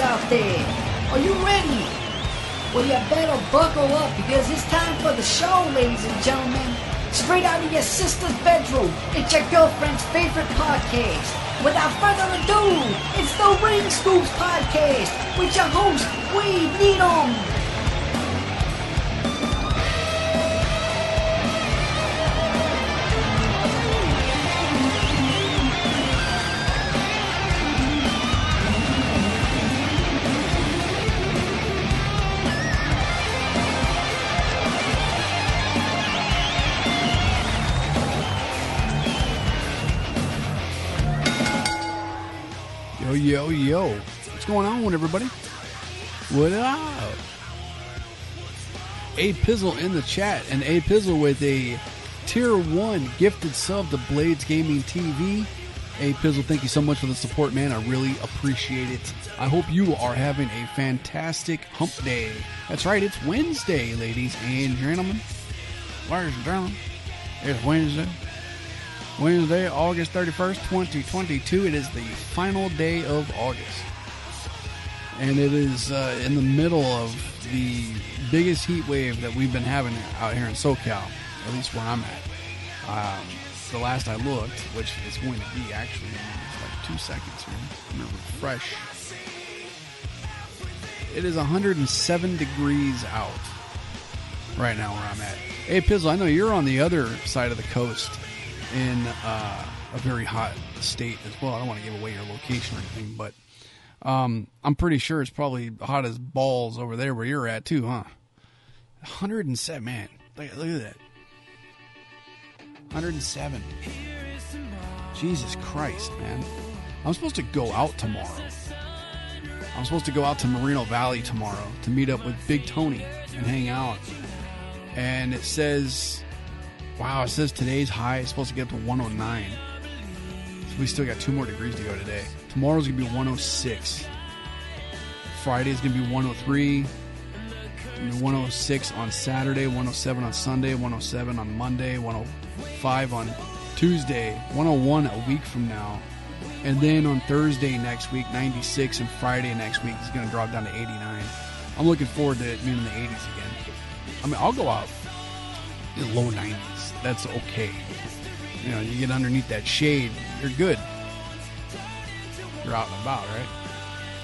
out there. Are you ready? Well, you better buckle up because it's time for the show, ladies and gentlemen. Straight out of your sister's bedroom, it's your girlfriend's favorite podcast. Without further ado, it's the Ring Scoops Podcast with your host, Wade Needham. Yo, yo, yo. What's going on everybody? What up? A Pizzle in the chat, and A Pizzle with a tier one gifted sub to Blades Gaming TV. A Pizzle, thank you so much for the support, man. I really appreciate it. I hope you are having a fantastic hump day. That's right, it's Wednesday, ladies and gentlemen. Ladies and gentlemen, it's Wednesday. Wednesday, August 31st, 2022. It is the final day of August. And it is uh, in the middle of the biggest heat wave that we've been having out here in SoCal, at least where I'm at. Um, the last I looked, which is going to be actually like two seconds here. I'm going to refresh. It is 107 degrees out right now where I'm at. Hey, Pizzle, I know you're on the other side of the coast in uh, a very hot state as well. I don't want to give away your location or anything, but um, I'm pretty sure it's probably hot as balls over there where you're at too, huh? 107, man. Look, look at that. 107. Jesus Christ, man. I'm supposed to go out tomorrow. I'm supposed to go out to Moreno Valley tomorrow to meet up with Big Tony and hang out. And it says Wow, it says today's high is supposed to get up to 109. So we still got two more degrees to go today. Tomorrow's gonna be 106. Friday's gonna be 103. Gonna be 106 on Saturday, 107 on Sunday, 107 on Monday, 105 on Tuesday, 101 a week from now. And then on Thursday next week, 96, and Friday next week is gonna drop down to 89. I'm looking forward to it being in the 80s again. I mean, I'll go out low 90s that's okay. You know, you get underneath that shade, you're good. You're out and about, right?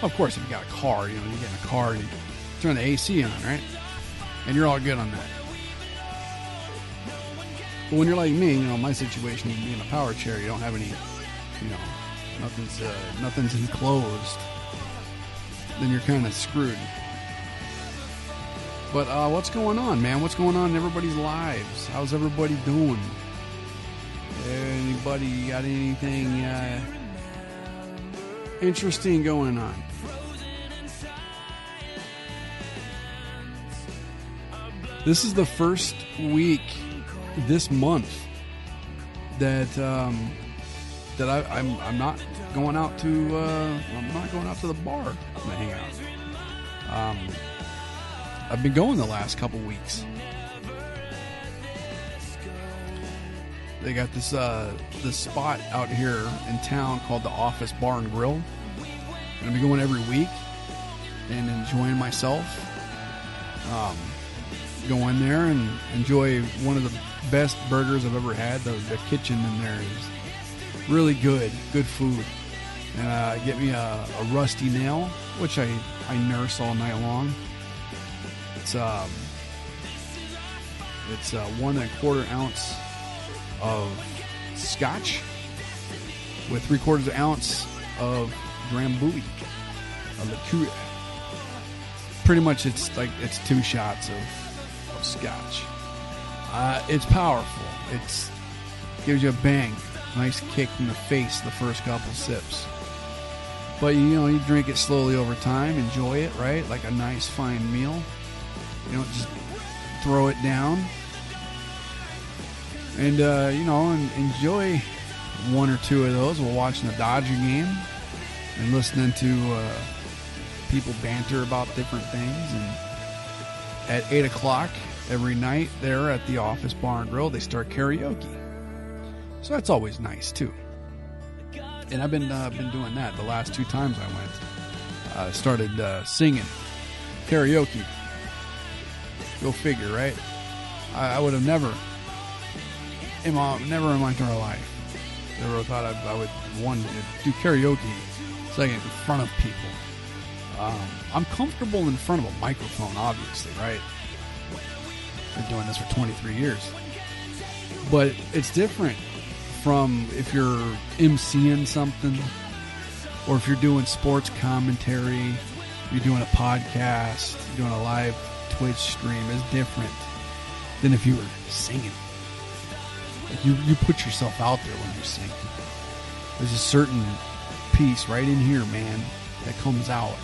Of course, if you got a car, you know, you get in a car and you turn the AC on, right? And you're all good on that. But when you're like me, you know, my situation, you be in a power chair, you don't have any, you know, nothing's uh, nothing's enclosed. Then you're kind of screwed. But uh, what's going on, man? What's going on in everybody's lives? How's everybody doing? Anybody got anything uh, interesting going on? This is the first week this month that um, that I, I'm I'm not going out to uh, I'm not going out to the bar to hang out. Um, I've been going the last couple weeks. They got this uh, this spot out here in town called the Office Bar and Grill. I'm be going every week and enjoying myself. Um, go in there and enjoy one of the best burgers I've ever had. The, the kitchen in there is really good, good food. And uh, get me a, a rusty nail, which I, I nurse all night long. It's um, it's uh, one and a quarter ounce of scotch with three quarters of ounce of drambuie, a liqueur. Pretty much, it's like it's two shots of, of scotch. Uh, it's powerful. It's gives you a bang, nice kick in the face the first couple sips. But you know, you drink it slowly over time, enjoy it, right? Like a nice fine meal. You don't just throw it down. And, uh, you know, and enjoy one or two of those while watching the Dodger game and listening to uh, people banter about different things. And at 8 o'clock every night there at the Office Bar and Grill, they start karaoke. So that's always nice, too. And I've been uh, been doing that the last two times I went. uh, started uh, singing karaoke. Go figure, right? I, I would have never, in my, never in my entire life, ever thought I, I would one do karaoke singing in front of people. Um, I'm comfortable in front of a microphone, obviously, right? I've been doing this for 23 years, but it's different from if you're emceeing something or if you're doing sports commentary, you're doing a podcast, you're doing a live Twitch stream is different than if you were singing. Like you, you put yourself out there when you sing. There's a certain piece right in here, man, that comes out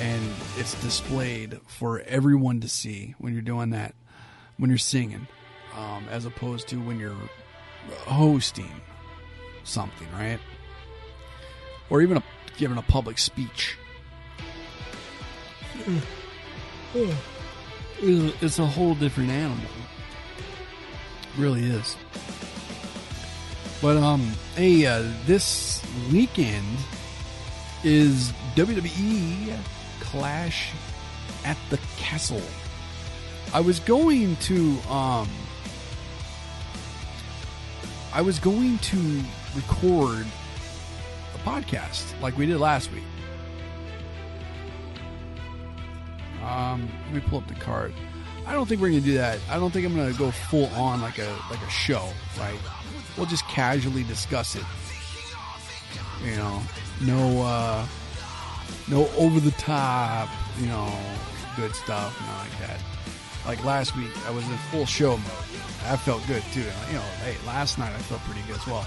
and it's displayed for everyone to see when you're doing that, when you're singing, um, as opposed to when you're hosting something, right? Or even a, giving a public speech. It's a whole different animal. It really is. But um, hey, uh, this weekend is WWE Clash at the Castle. I was going to um, I was going to record a podcast like we did last week. Um, let me pull up the card. I don't think we're gonna do that. I don't think I'm gonna go full on like a like a show, right? We'll just casually discuss it. You know, no uh no over the top, you know, good stuff, not like that. Like last week, I was in full show mode. I felt good too. You know, hey, last night I felt pretty good as well.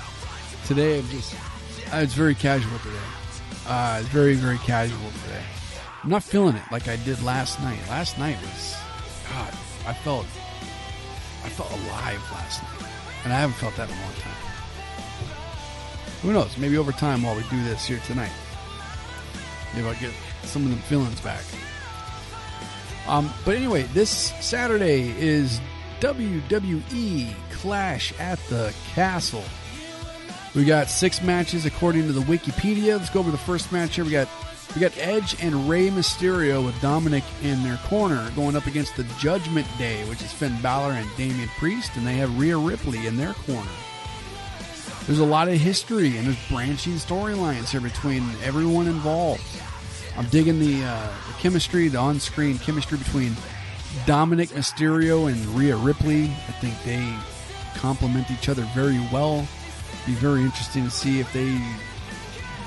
Today, I'm just, it's very casual today. Uh, it's very, very casual today. I'm not feeling it like I did last night. Last night was, God, I felt, I felt alive last night, and I haven't felt that in a long time. Who knows? Maybe over time while we do this here tonight, maybe I'll get some of them feelings back. Um, but anyway, this Saturday is WWE Clash at the Castle. We got six matches according to the Wikipedia. Let's go over the first match here. We got we got Edge and Rey Mysterio with Dominic in their corner going up against the Judgment Day, which is Finn Balor and Damian Priest, and they have Rhea Ripley in their corner. There's a lot of history and there's branching storylines here between everyone involved. I'm digging the, uh, the chemistry, the on-screen chemistry between Dominic Mysterio and Rhea Ripley. I think they complement each other very well. Be very interesting to see if they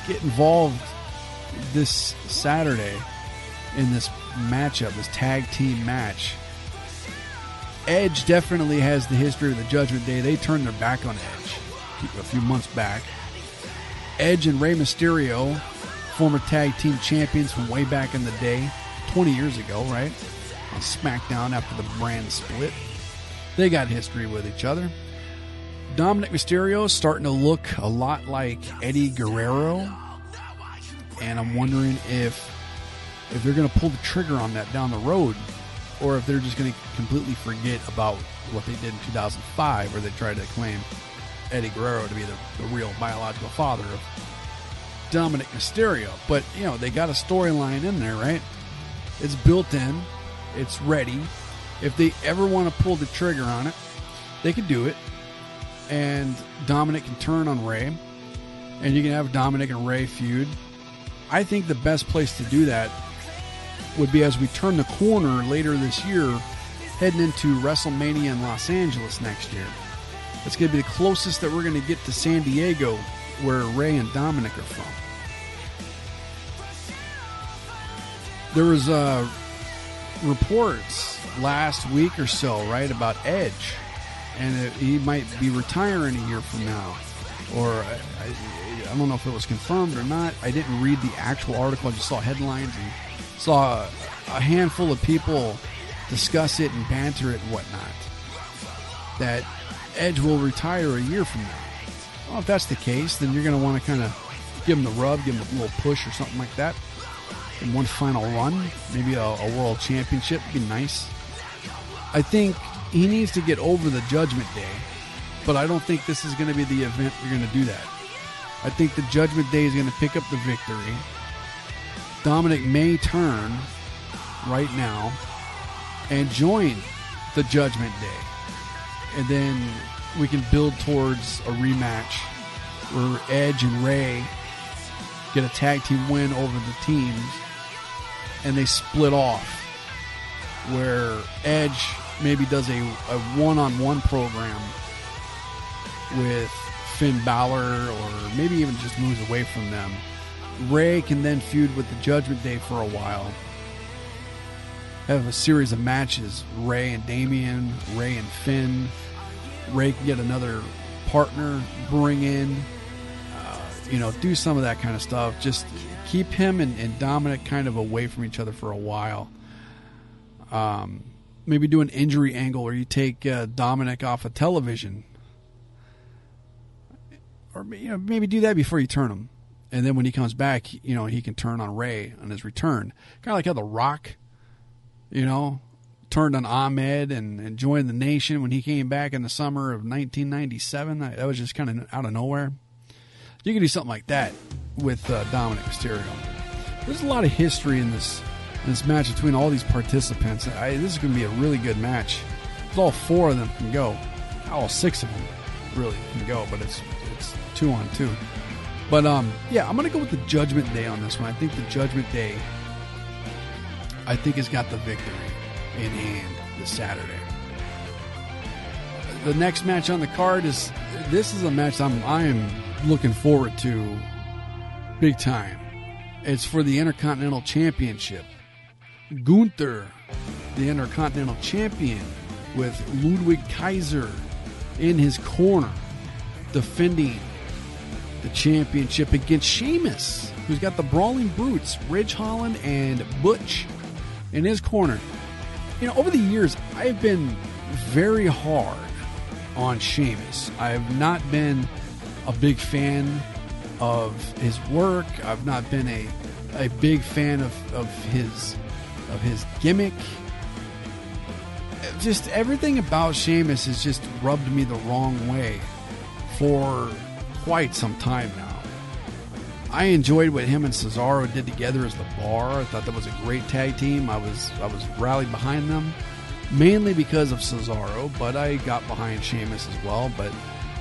get involved this Saturday in this matchup, this tag team match. Edge definitely has the history of the Judgment Day. They turned their back on Edge a few months back. Edge and Rey Mysterio, former tag team champions from way back in the day, 20 years ago, right? On SmackDown after the brand split. They got history with each other. Dominic Mysterio starting to look a lot like Eddie Guerrero. And I'm wondering if if they're going to pull the trigger on that down the road or if they're just going to completely forget about what they did in 2005 where they tried to claim Eddie Guerrero to be the, the real biological father of Dominic Mysterio. But, you know, they got a storyline in there, right? It's built in, it's ready. If they ever want to pull the trigger on it, they can do it. And Dominic can turn on Rey, and you can have Dominic and Rey feud. I think the best place to do that would be as we turn the corner later this year, heading into WrestleMania in Los Angeles next year. It's going to be the closest that we're going to get to San Diego, where Rey and Dominic are from. There was uh, reports last week or so, right, about Edge, and it, he might be retiring a year from now, or I, I, I don't know if it was confirmed or not. I didn't read the actual article; I just saw headlines and saw a, handful of people discuss it and banter it and whatnot. That Edge will retire a year from now. Well, if that's the case, then you're going to want to kind of give him the rub, give him a little push or something like that. One final run, maybe a, a world championship would be nice. I think he needs to get over the Judgment Day, but I don't think this is going to be the event you're going to do that. I think the Judgment Day is going to pick up the victory, Dominic may turn right now and join the Judgment Day. And then we can build towards a rematch where Edge and Rey get a tag team win over the teams and they split off. Where Edge maybe does a, a one-on-one program with Finn Balor or maybe even just moves away from them. Rey can then feud with the Judgment Day for a while. Have a series of matches. Rey and Damian, Rey and Finn. Rey can get another partner, bring in, uh, you know, do some of that kind of stuff. Just keep him and, and Dominic kind of away from each other for a while. Um, maybe do an injury angle where you take uh, Dominic off of television, or you know maybe do that before you turn him, and then when he comes back, you know he can turn on Rey on his return, kind of like how The Rock, you know, turned on Ahmed and, and joined the Nation when he came back in the summer of 1997. That was just kind of out of nowhere. You could do something like that with uh, Dominic Mysterio. There's a lot of history in this in this match between all these participants. I, this is going to be a really good match. All four of them can go. All six of them really can go, but it's it's two on two. But um, yeah, I'm to go with the Judgment Day on this one. I think the Judgment Day. I think has got the victory in hand this Saturday. The next match on the card is this is a match I'm I am looking forward to big time. It's for the Intercontinental Championship. Gunther, the Intercontinental Champion, with Ludwig Kaiser in his corner, defending the championship against Sheamus, who's got the Brawling Brutes, Ridge Holland and Butch in his corner. You know, over the years, I've been very hard on Sheamus. I've not been a big fan of his work. I've not been a, a big fan of, of his of his gimmick. Just everything about Sheamus has just rubbed me the wrong way for quite some time now. I enjoyed what him and Cesaro did together as the bar. I thought that was a great tag team. I was I was rallied behind them mainly because of Cesaro, but I got behind Sheamus as well. But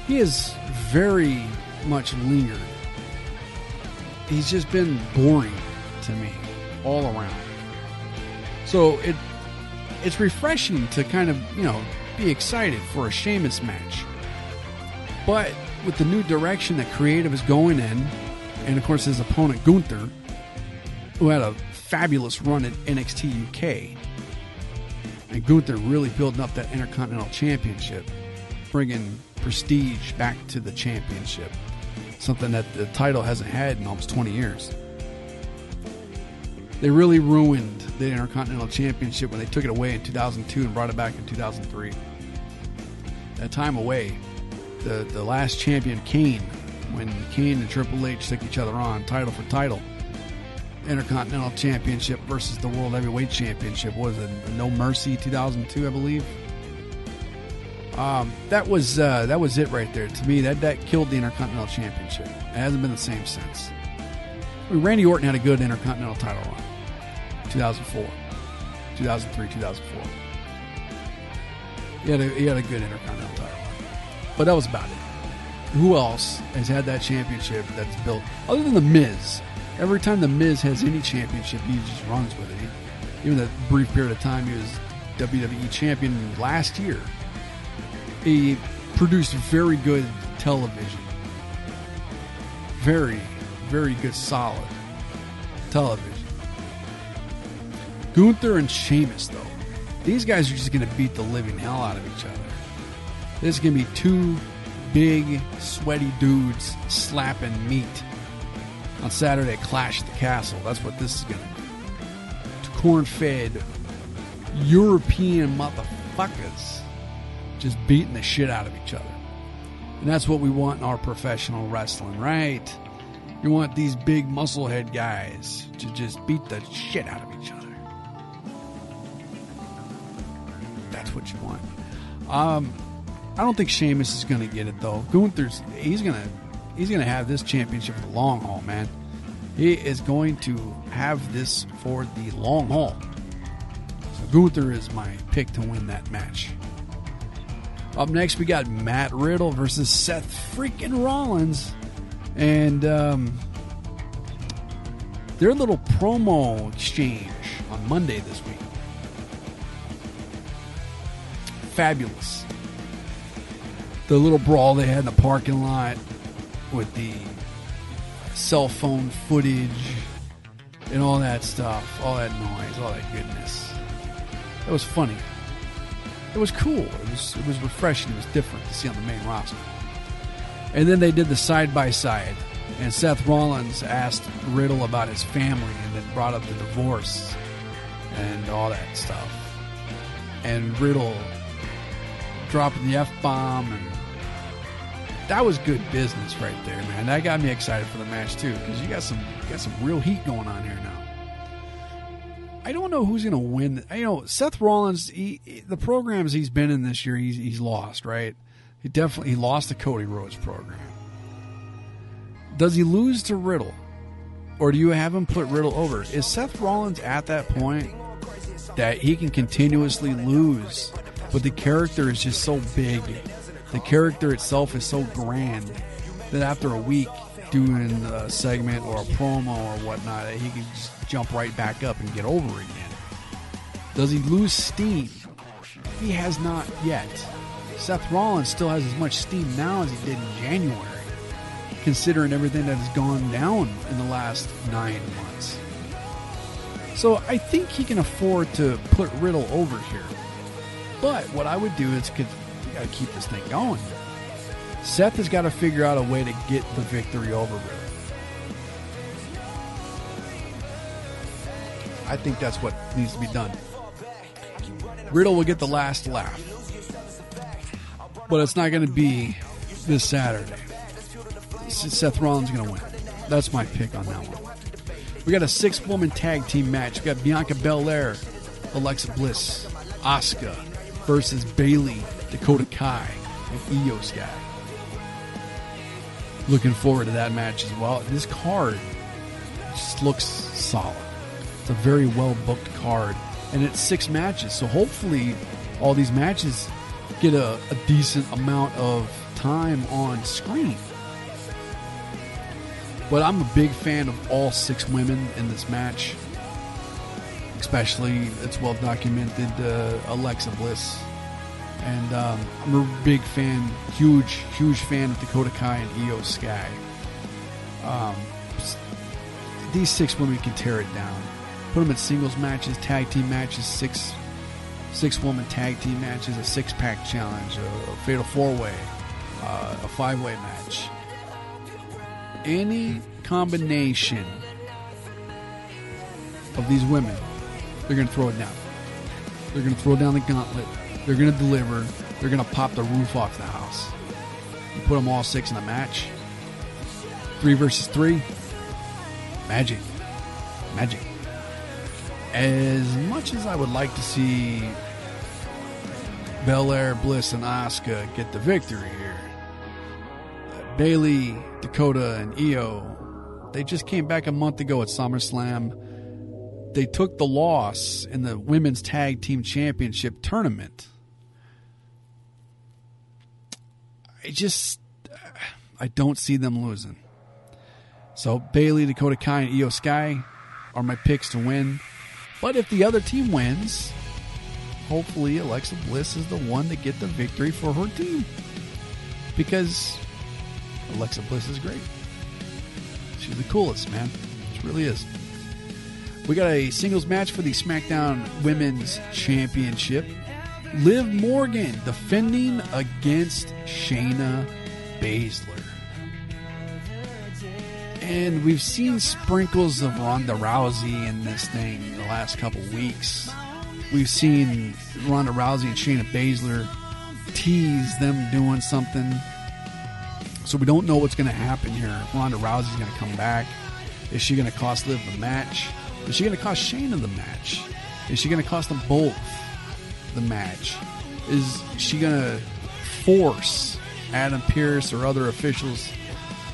he has very much lingered. He's just been boring to me all around. So it it's refreshing to kind of you know be excited for a Sheamus match, but with the new direction that creative is going in, and of course his opponent Gunther, who had a fabulous run at NXT UK, and Gunther really building up that Intercontinental Championship, bringing prestige back to the championship, something that the title hasn't had in almost 20 years. They really ruined the Intercontinental Championship when they took it away in 2002 and brought it back in 2003. That time away, the, the last champion, Kane, when Kane and Triple H took each other on title for title. Intercontinental Championship versus the World Heavyweight Championship was it No Mercy 2002, I believe. Um, that was uh, that was it right there. To me, that that killed the Intercontinental Championship. It hasn't been the same since. I mean, Randy Orton had a good Intercontinental title run. 2004, 2003, 2004. He had a, he had a good Intercontinental title but that was about it. Who else has had that championship that's built other than the Miz? Every time the Miz has any championship, he just runs with it. He, even that brief period of time he was WWE champion last year, he produced very good television. Very, very good, solid television. Gunther and Sheamus, though, these guys are just going to beat the living hell out of each other. This is going to be two big, sweaty dudes slapping meat on Saturday at Clash the Castle. That's what this is going to be. Corn fed European motherfuckers just beating the shit out of each other. And that's what we want in our professional wrestling, right? You want these big musclehead guys to just beat the shit out of each other. What you want. Um, I don't think Sheamus is going to get it though. Gunther's he's going to he's going to have this championship for the long haul, man. He is going to have this for the long haul. So Gunther is my pick to win that match. Up next, we got Matt Riddle versus Seth freaking Rollins. And um, their little promo exchange on Monday this week. Fabulous. The little brawl they had in the parking lot with the cell phone footage and all that stuff, all that noise, all that goodness. It was funny. It was cool. It was it was refreshing. It was different to see on the main roster. And then they did the side by side, and Seth Rollins asked Riddle about his family, and then brought up the divorce and all that stuff. And Riddle dropping the f bomb and that was good business right there, man. That got me excited for the match too, because you got some you got some real heat going on here now. I don't know who's going to win. You know, Seth Rollins, he, the programs he's been in this year, he's, he's lost, right? He definitely he lost the Cody Rhodes program. Does he lose to Riddle, or do you have him put Riddle over? Is Seth Rollins at that point that he can continuously lose, but the character is just so big the character itself is so grand that after a week doing a segment or a promo or whatnot, he can just jump right back up and get over again. Does he lose steam? He has not yet. Seth Rollins still has as much steam now as he did in January, considering everything that has gone down in the last nine months. So I think he can afford to put Riddle over here. But what I would do is got to uh, keep this thing going. Seth has got to figure out a way to get the victory over Riddle. I think that's what needs to be done. Riddle will get the last laugh, but it's not going to be this Saturday. Seth Rollins is going to win. That's my pick on that one. We got a six woman tag team match. We got Bianca Belair, Alexa Bliss, Asuka versus Bayley, Dakota Kai, and Iyo Sky. Looking forward to that match as well. This card just looks solid. It's a very well booked card, and it's six matches. So hopefully, all these matches get a, a decent amount of time on screen. But I'm a big fan of all six women in this match. Especially, it's well documented uh, Alexa Bliss and um, I'm a big fan, huge, huge fan of Dakota Kai and Iyo Sky. Um, these six women can tear it down. Put them in singles matches, tag team matches, six six woman tag team matches, a six pack challenge, a, a fatal four way, uh, a five way match. Any combination of these women, they're going to throw it down. They're going to throw down the gauntlet they're going to deliver. They're going to pop the roof off the house. You put them all six in a match. Three versus three. Magic. Magic. As much as I would like to see Belair, Bliss, and Asuka get the victory here, uh, Bayley, Dakota, and Iyo, they just came back a month ago at SummerSlam. They took the loss in the Women's Tag Team Championship tournament I just I don't see them losing. So Bayley, Dakota Kai, and Iyo Sky are my picks to win. But if the other team wins, hopefully Alexa Bliss is the one to get the victory for her team. Because Alexa Bliss is great. She's the coolest, man. She really is. We got a singles match for the SmackDown Women's Championship. Liv Morgan defending against Shayna Baszler. And we've seen sprinkles of Ronda Rousey in this thing in the last couple weeks. We've seen Ronda Rousey and Shayna Baszler tease them doing something. So we don't know what's going to happen here. Ronda Rousey's going to come back. Is she going to cost Liv the match? Is she going to cost Shayna the match? Is she going to cost them both? the match? Is she going to force Adam Pearce or other officials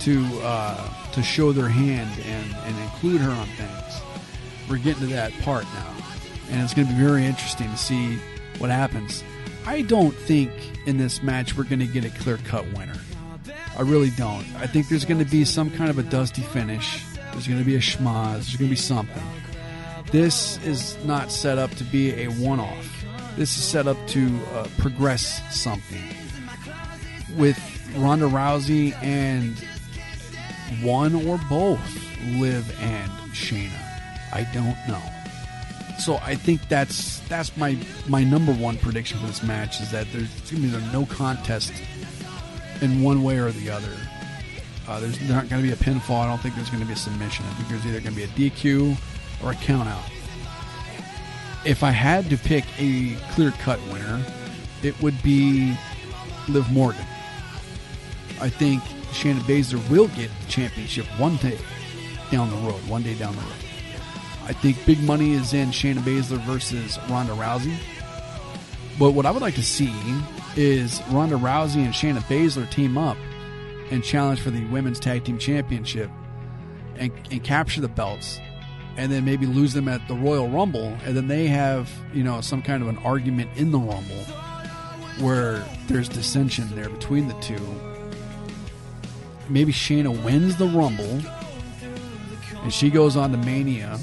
to uh, to show their hand and, and include her on things. We're getting to that part now, and it's going to be very interesting to see what happens. I don't think in this match we're going to get a clear cut winner. I really don't. I think there's going to be some kind of a dusty finish. There's going to be a schmozz. There's going to be something. This is not set up to be a one off. This is set up to uh, progress something. With Ronda Rousey and one or both Liv and Shayna. I don't know. So I think that's that's my my number one prediction for this match is that there's going to be no contest in one way or the other. Uh, there's not going to be a pinfall. I don't think there's going to be a submission. I think there's either going to be a DQ or a countout. If I had to pick a clear cut winner, it would be Liv Morgan. I think Shayna Baszler will get the championship one day down the road. One day down the road. I think big money is in Shayna Baszler versus Ronda Rousey. But what I would like to see is Ronda Rousey and Shayna Baszler team up and challenge for the Women's Tag Team Championship and, and capture the belts and then maybe lose them at the Royal Rumble. And then they have, you know, some kind of an argument in the Rumble where there's dissension there between the two. Maybe Shayna wins the Rumble and she goes on to Mania.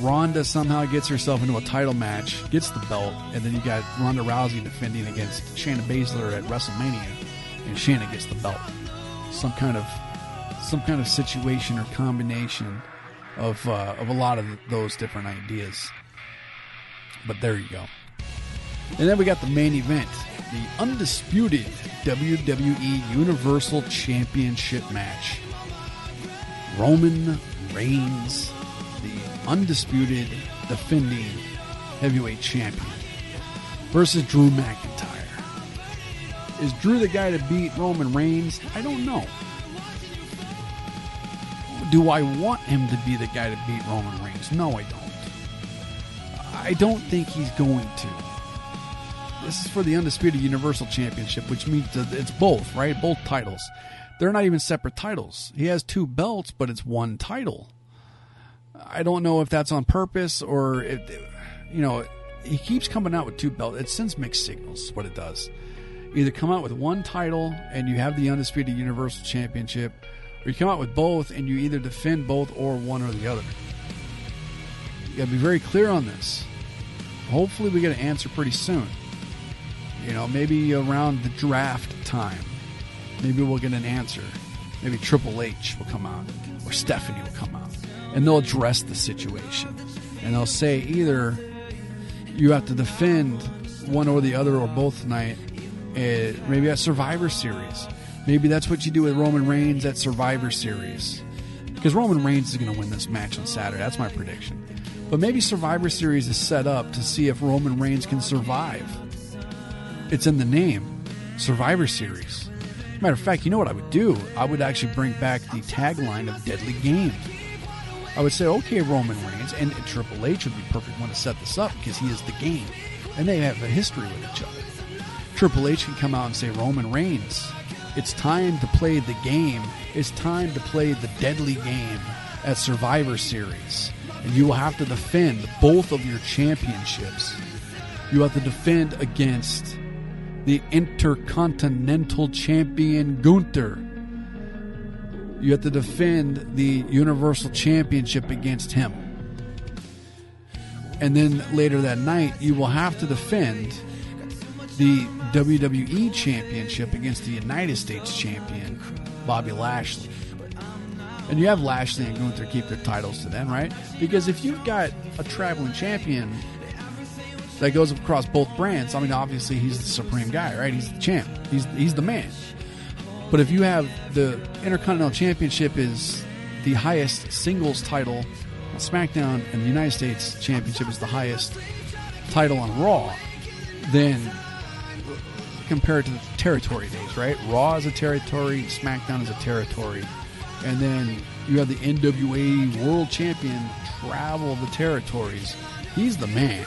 Ronda somehow gets herself into a title match, gets the belt, and then you got Ronda Rousey defending against Shayna Baszler at WrestleMania, and Shannon gets the belt. Some kind of some kind of situation or combination of uh, of a lot of those different ideas. But there you go. And then we got the main event, the undisputed WWE Universal Championship match. Roman Reigns the undisputed defending heavyweight champion versus Drew McIntyre. Is Drew the guy to beat Roman Reigns? I don't know. Do I want him to be the guy to beat Roman Reigns? No, I don't. I don't think he's going to. This is for the Undisputed Universal Championship, which means it's both, right? Both titles. They're not even separate titles. He has two belts, but it's one title. I don't know if that's on purpose or if, you know, he keeps coming out with two belts. It sends mixed signals, what it does. Either come out with one title and you have the Undisputed Universal Championship, or you come out with both and you either defend both or one or the other. You gotta be very clear on this. Hopefully, we get an answer pretty soon. You know, maybe around the draft time. Maybe we'll get an answer. Maybe Triple H will come out, or Stephanie will come out and they'll address the situation. And they'll say either you have to defend one or the other or both tonight, maybe at Survivor Series. Maybe that's what you do with Roman Reigns at Survivor Series. Because Roman Reigns is going to win this match on Saturday. That's my prediction. But maybe Survivor Series is set up to see if Roman Reigns can survive. It's in the name Survivor Series. Matter of fact, you know what I would do? I would actually bring back the tagline of Deadly Game. I would say, okay, Roman Reigns and Triple H would be perfect one to set this up because he is the game, and they have a history with each other. Triple H can come out and say, Roman Reigns, it's time to play the game. It's time to play the deadly game at Survivor Series, and you will have to defend both of your championships. You have to defend against the Intercontinental Champion Gunther you have to defend the Universal Championship against him. And then later that night, you will have to defend the WWE Championship against the United States Champion, Bobby Lashley. And you have Lashley and Gunther keep their titles to them, right? Because if you've got a traveling champion that goes across both brands, I mean, obviously he's the supreme guy, right? He's the champ. He's he's the man. But if you have the Intercontinental Championship is the highest singles title on SmackDown, and the United States Championship is the highest title on Raw, then compared to the territory days, right? Raw is a territory, SmackDown is a territory, and then you have the NWA World Champion travel the territories. He's the man.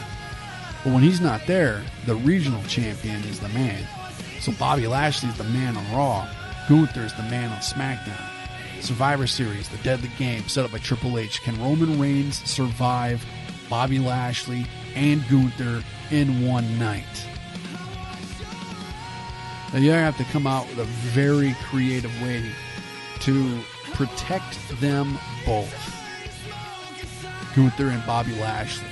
But when he's not there, the regional champion is the man. So Bobby Lashley is the man on Raw. Gunther's the man on SmackDown. Survivor Series, the deadly game set up by Triple H. Can Roman Reigns survive Bobby Lashley and Gunther in one night? Now you have to come out with a very creative way to protect them both. Gunther and Bobby Lashley.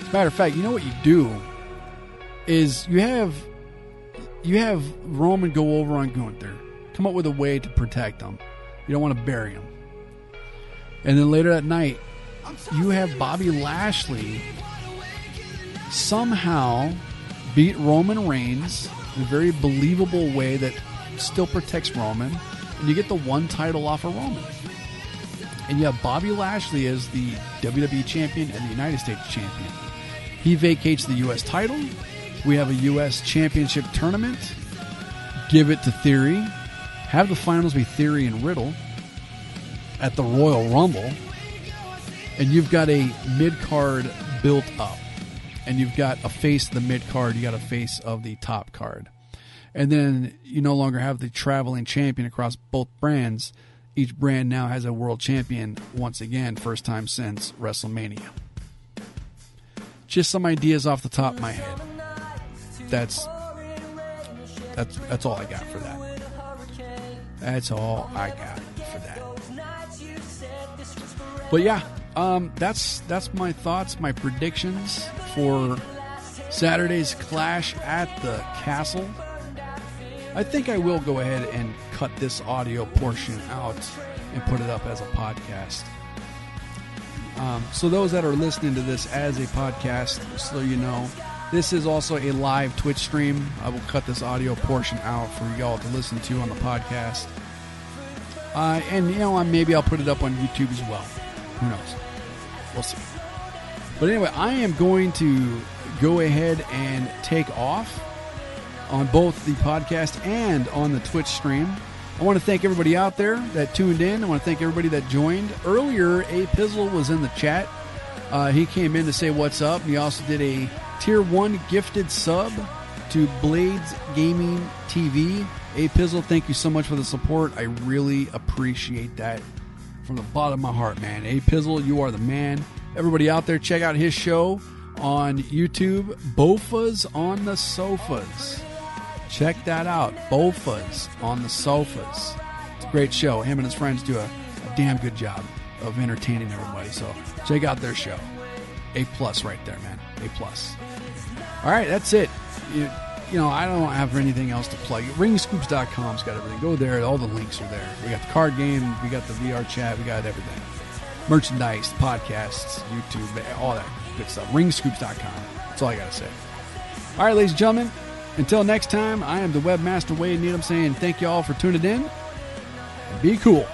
As a matter of fact, you know what you do is you have you have Roman go over on Gunther, come up with a way to protect him. You don't want to bury him. And then later that night, you have Bobby Lashley somehow beat Roman Reigns in a very believable way that still protects Roman, and you get the one title off of Roman. And you have Bobby Lashley as the WWE champion and the United States champion. He vacates the U.S. title. We have a U.S. championship tournament. Give it to Theory. Have the finals be Theory and Riddle at the Royal Rumble. And you've got a mid card built up. And you've got a face of the mid card. You got a face of the top card. And then you no longer have the traveling champion across both brands. Each brand now has a world champion once again, first time since WrestleMania. Just some ideas off the top of my head. That's that's that's all I got for that. That's all I got for that. But yeah, um, that's that's my thoughts, my predictions for Saturday's clash at the castle. I think I will go ahead and cut this audio portion out and put it up as a podcast. Um, so those that are listening to this as a podcast, so you know, this is also a live Twitch stream. I will cut this audio portion out for y'all to listen to on the podcast. Uh, and you know, maybe I'll put it up on YouTube as well. Who knows? We'll see. But anyway, I am going to go ahead and take off on both the podcast and on the Twitch stream. I want to thank everybody out there that tuned in. I want to thank everybody that joined. Earlier, A Pizzle was in the chat. Uh, he came in to say what's up. He also did a tier one gifted sub to Blades Gaming TV. A Pizzle, thank you so much for the support. I really appreciate that from the bottom of my heart, man. A Pizzle, you are the man. Everybody out there, check out his show on YouTube, Bofas on the Sofas. Check that out. Bofas on the Sofas. It's a great show. Him and his friends do a, a damn good job of entertaining everybody. So check out their show. A plus right there, man. A plus. All right, that's it. You, you know, I don't have anything else to plug. Ringscoops.com's got everything. Go there. All the links are there. We got the card game. We got the VR chat. We got everything. Merchandise, podcasts, YouTube, all that good stuff. Ringscoops.com. That's all I got to say. All right, ladies and gentlemen. Until next time, I am the webmaster Wade Needham saying thank you all for tuning in and be cool.